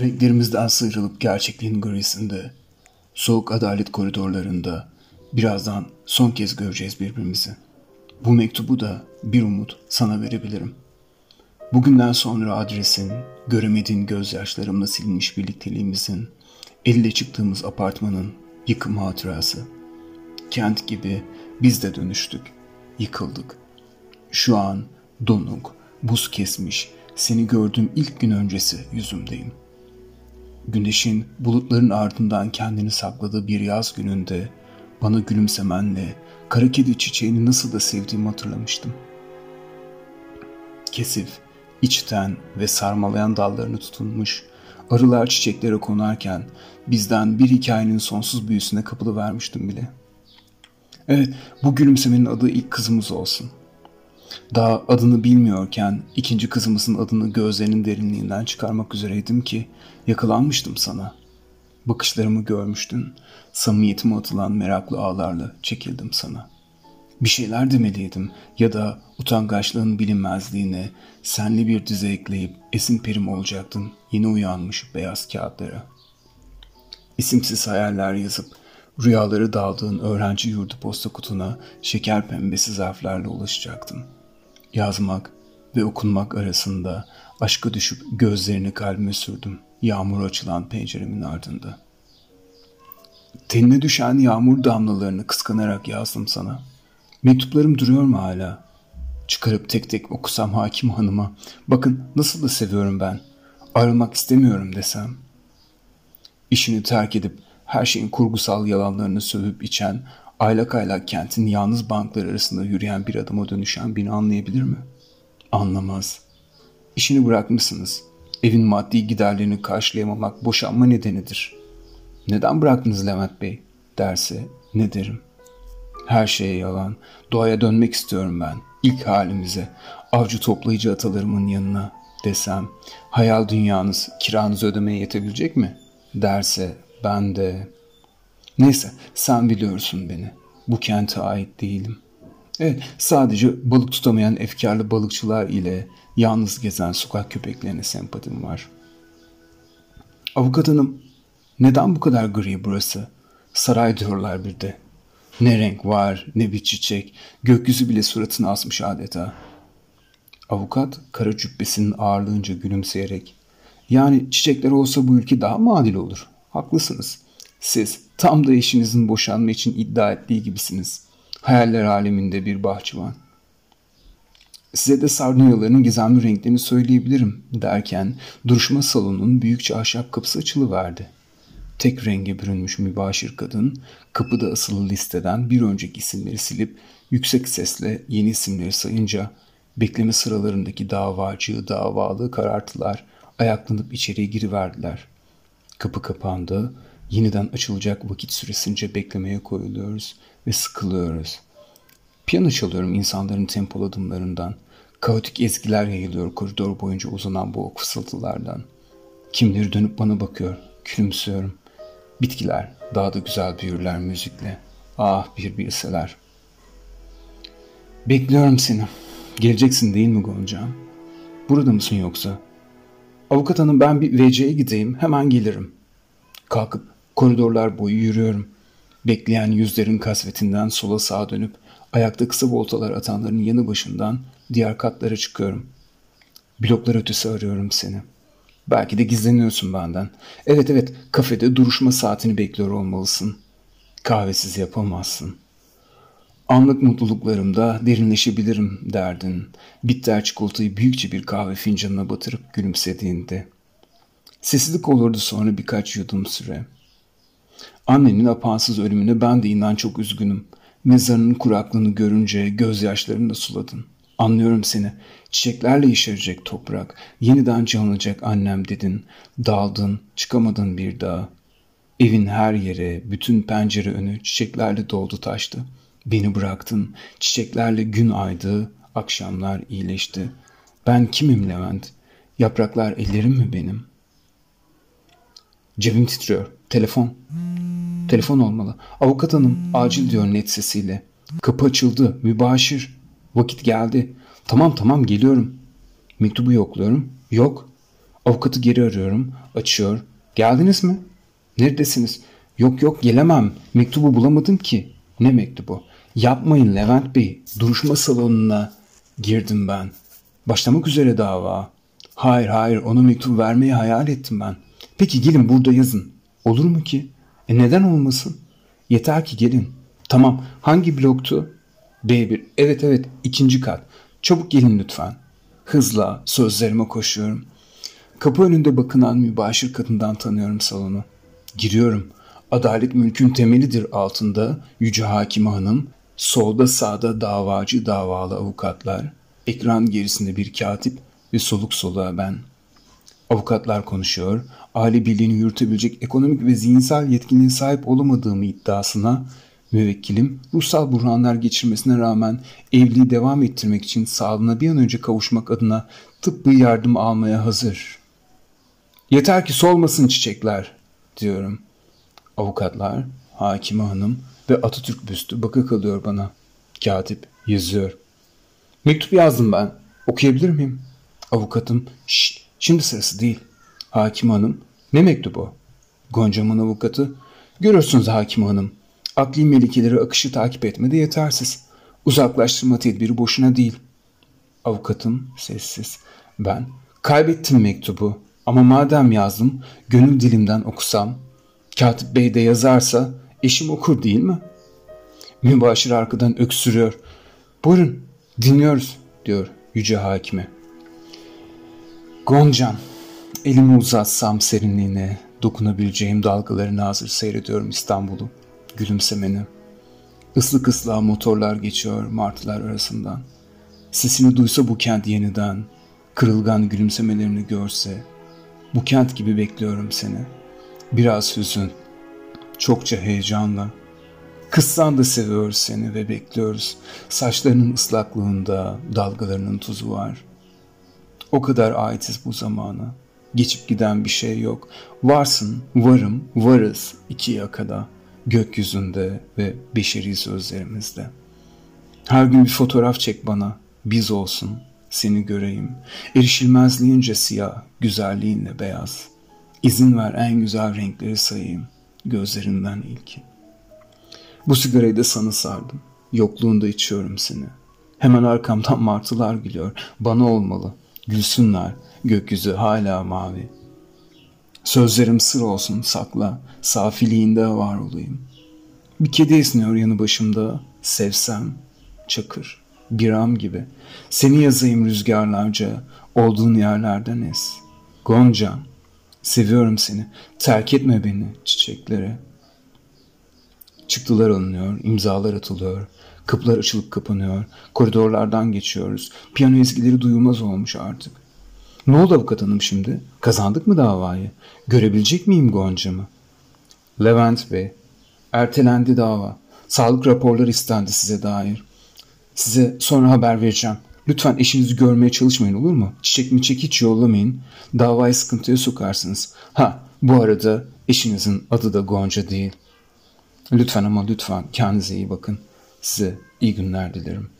Renklerimizden sıyrılıp gerçekliğin grisinde, soğuk adalet koridorlarında birazdan son kez göreceğiz birbirimizi. Bu mektubu da bir umut sana verebilirim. Bugünden sonra adresin, göremediğin gözyaşlarımla silinmiş birlikteliğimizin, elle çıktığımız apartmanın yıkım hatırası. Kent gibi biz de dönüştük, yıkıldık. Şu an donuk, buz kesmiş, seni gördüğüm ilk gün öncesi yüzümdeyim. Güneşin bulutların ardından kendini sakladığı bir yaz gününde bana gülümsemenle kara kedi çiçeğini nasıl da sevdiğimi hatırlamıştım. Kesif, içten ve sarmalayan dallarını tutunmuş, arılar çiçeklere konarken bizden bir hikayenin sonsuz büyüsüne kapılı vermiştim bile. Evet, bu gülümsemenin adı ilk kızımız olsun. Daha adını bilmiyorken ikinci kızımızın adını gözlerinin derinliğinden çıkarmak üzereydim ki yakalanmıştım sana. Bakışlarımı görmüştün, samimiyetime atılan meraklı ağlarla çekildim sana. Bir şeyler demeliydim ya da utangaçlığın bilinmezliğine senli bir dize ekleyip esin perim olacaktım yeni uyanmış beyaz kağıtlara. İsimsiz hayaller yazıp rüyaları daldığın öğrenci yurdu posta kutuna şeker pembesi zarflarla ulaşacaktım. Yazmak ve okunmak arasında aşka düşüp gözlerini kalbime sürdüm yağmur açılan penceremin ardında. Tenine düşen yağmur damlalarını kıskanarak yazdım sana. Mektuplarım duruyor mu hala? Çıkarıp tek tek okusam hakim hanıma. Bakın nasıl da seviyorum ben. Ayrılmak istemiyorum desem. İşini terk edip her şeyin kurgusal yalanlarını sövüp içen, aylak aylak kentin yalnız banklar arasında yürüyen bir adama dönüşen beni anlayabilir mi? Anlamaz. İşini bırakmışsınız. Evin maddi giderlerini karşılayamamak boşanma nedenidir. Neden bıraktınız Levent Bey? derse ne derim? Her şeye yalan. Doğaya dönmek istiyorum ben. İlk halimize. Avcı toplayıcı atalarımın yanına desem. Hayal dünyanız kiranızı ödemeye yetebilecek mi? Derse ben de... Neyse sen biliyorsun beni. Bu kente ait değilim. Evet sadece balık tutamayan efkarlı balıkçılar ile yalnız gezen sokak köpeklerine sempatim var. Avukat hanım neden bu kadar gri burası? Saray diyorlar bir de. Ne renk var, ne bir çiçek. Gökyüzü bile suratını asmış adeta. Avukat kara cübbesinin ağırlığınca gülümseyerek yani çiçekler olsa bu ülke daha mı adil olur? Haklısınız. Siz tam da eşinizin boşanma için iddia ettiği gibisiniz. Hayaller aleminde bir bahçıvan. Size de sardunyaların gizemli renklerini söyleyebilirim derken duruşma salonunun büyükçe ahşap kapısı açılıverdi. Tek renge bürünmüş mübaşir kadın kapıda asılı listeden bir önceki isimleri silip yüksek sesle yeni isimleri sayınca bekleme sıralarındaki davacı, davalı karartılar ayaklanıp içeriye giriverdiler. Kapı kapandı, yeniden açılacak vakit süresince beklemeye koyuluyoruz ve sıkılıyoruz. Piyano çalıyorum insanların tempol adımlarından. Kaotik ezgiler yayılıyor koridor boyunca uzanan bu fısıltılardan. Kimleri dönüp bana bakıyor, gülümsüyorum. Bitkiler daha da güzel büyürler müzikle. Ah bir bilseler. Bekliyorum seni. Geleceksin değil mi Gonca? Burada mısın yoksa? Avukat hanım ben bir WC'ye gideyim hemen gelirim. Kalkıp koridorlar boyu yürüyorum. Bekleyen yüzlerin kasvetinden sola sağa dönüp ayakta kısa voltalar atanların yanı başından diğer katlara çıkıyorum. Bloklar ötesi arıyorum seni. Belki de gizleniyorsun benden. Evet evet kafede duruşma saatini bekliyor olmalısın. Kahvesiz yapamazsın. Anlık mutluluklarımda derinleşebilirim derdin. Bitter çikolatayı büyükçe bir kahve fincanına batırıp gülümsediğinde. Sessizlik olurdu sonra birkaç yudum süre. Annenin apansız ölümüne ben de inan çok üzgünüm. Mezarının kuraklığını görünce gözyaşlarını da suladın. Anlıyorum seni. Çiçeklerle yeşerecek toprak. Yeniden canlanacak annem dedin. Daldın, çıkamadın bir daha. Evin her yere, bütün pencere önü çiçeklerle doldu taştı. Beni bıraktın. Çiçeklerle gün aydı, akşamlar iyileşti. Ben kimim Levent? Yapraklar ellerim mi benim? Cebim titriyor. Telefon. Telefon olmalı. Avukat hanım acil diyor net sesiyle. Kapı açıldı. Mübaşir. Vakit geldi. Tamam tamam geliyorum. Mektubu yokluyorum. Yok. Avukatı geri arıyorum. Açıyor. Geldiniz mi? Neredesiniz? Yok yok gelemem. Mektubu bulamadım ki. Ne mektubu? Yapmayın Levent Bey. Duruşma salonuna girdim ben. Başlamak üzere dava. Hayır hayır ona mektup vermeyi hayal ettim ben. Peki gelin burada yazın. Olur mu ki? E neden olmasın? Yeter ki gelin. Tamam hangi bloktu? B1. Evet evet ikinci kat. Çabuk gelin lütfen. Hızla sözlerime koşuyorum. Kapı önünde bakınan mübaşir kadından tanıyorum salonu. Giriyorum. Adalet mülkün temelidir altında Yüce Hakime Hanım, solda sağda davacı davalı avukatlar, ekran gerisinde bir katip ve soluk soluğa ben. Avukatlar konuşuyor, aile birliğini yürütebilecek ekonomik ve zihinsel yetkinliğe sahip olamadığımı iddiasına müvekkilim ruhsal buhranlar geçirmesine rağmen evliliği devam ettirmek için sağlığına bir an önce kavuşmak adına tıbbi yardım almaya hazır. Yeter ki solmasın çiçekler diyorum. Avukatlar, hakime hanım ve Atatürk büstü bakı kalıyor bana. Katip yazıyor. Mektup yazdım ben. Okuyabilir miyim? Avukatım, şşt, şimdi sırası değil. Hakim hanım, ne mektubu? Goncam'ın avukatı, görürsünüz hakim hanım. Akli melikeleri akışı takip etmede yetersiz. Uzaklaştırma tedbiri boşuna değil. Avukatım, sessiz. Ben, kaybettim mektubu. Ama madem yazdım, gönül dilimden okusam, Katip Bey de yazarsa eşim okur değil mi? Mübaşir arkadan öksürüyor. Buyurun, dinliyoruz diyor yüce hakime. Goncan, elimi uzatsam serinliğine, dokunabileceğim dalgaları nazır seyrediyorum İstanbul'u, gülümsemeni. Islık ıslığa motorlar geçiyor martılar arasından. Sesini duysa bu kent yeniden, kırılgan gülümsemelerini görse, bu kent gibi bekliyorum seni. Biraz hüzün, çokça heyecanla. Kıssan da seviyoruz seni ve bekliyoruz. Saçlarının ıslaklığında dalgalarının tuzu var. O kadar aitiz bu zamana. Geçip giden bir şey yok. Varsın, varım, varız iki yakada. Gökyüzünde ve beşeri sözlerimizde. Her gün bir fotoğraf çek bana. Biz olsun, seni göreyim. Erişilmezliğince siyah, güzelliğinle beyaz. İzin ver en güzel renkleri sayayım. Gözlerinden ilki. Bu sigarayı da sana sardım. Yokluğunda içiyorum seni. Hemen arkamdan martılar gülüyor. Bana olmalı. Gülsünler. Gökyüzü hala mavi. Sözlerim sır olsun sakla. Safiliğinde var olayım. Bir kedi esniyor yanı başımda. Sevsem. Çakır. Biram gibi. Seni yazayım rüzgarlarca. Olduğun yerlerden es. Goncam. Seviyorum seni. Terk etme beni çiçeklere. Çıktılar alınıyor, imzalar atılıyor. Kapılar açılıp kapanıyor. Koridorlardan geçiyoruz. Piyano ezgileri duyulmaz olmuş artık. Ne oldu avukat hanım şimdi? Kazandık mı davayı? Görebilecek miyim Gonca'mı? Levent Bey, ertelendi dava. Sağlık raporları istendi size dair. Size sonra haber vereceğim. Lütfen eşinizi görmeye çalışmayın olur mu? Çiçek mi çek hiç yollamayın. Davayı sıkıntıya sokarsınız. Ha bu arada eşinizin adı da Gonca değil. Lütfen ama lütfen kendinize iyi bakın. Size iyi günler dilerim.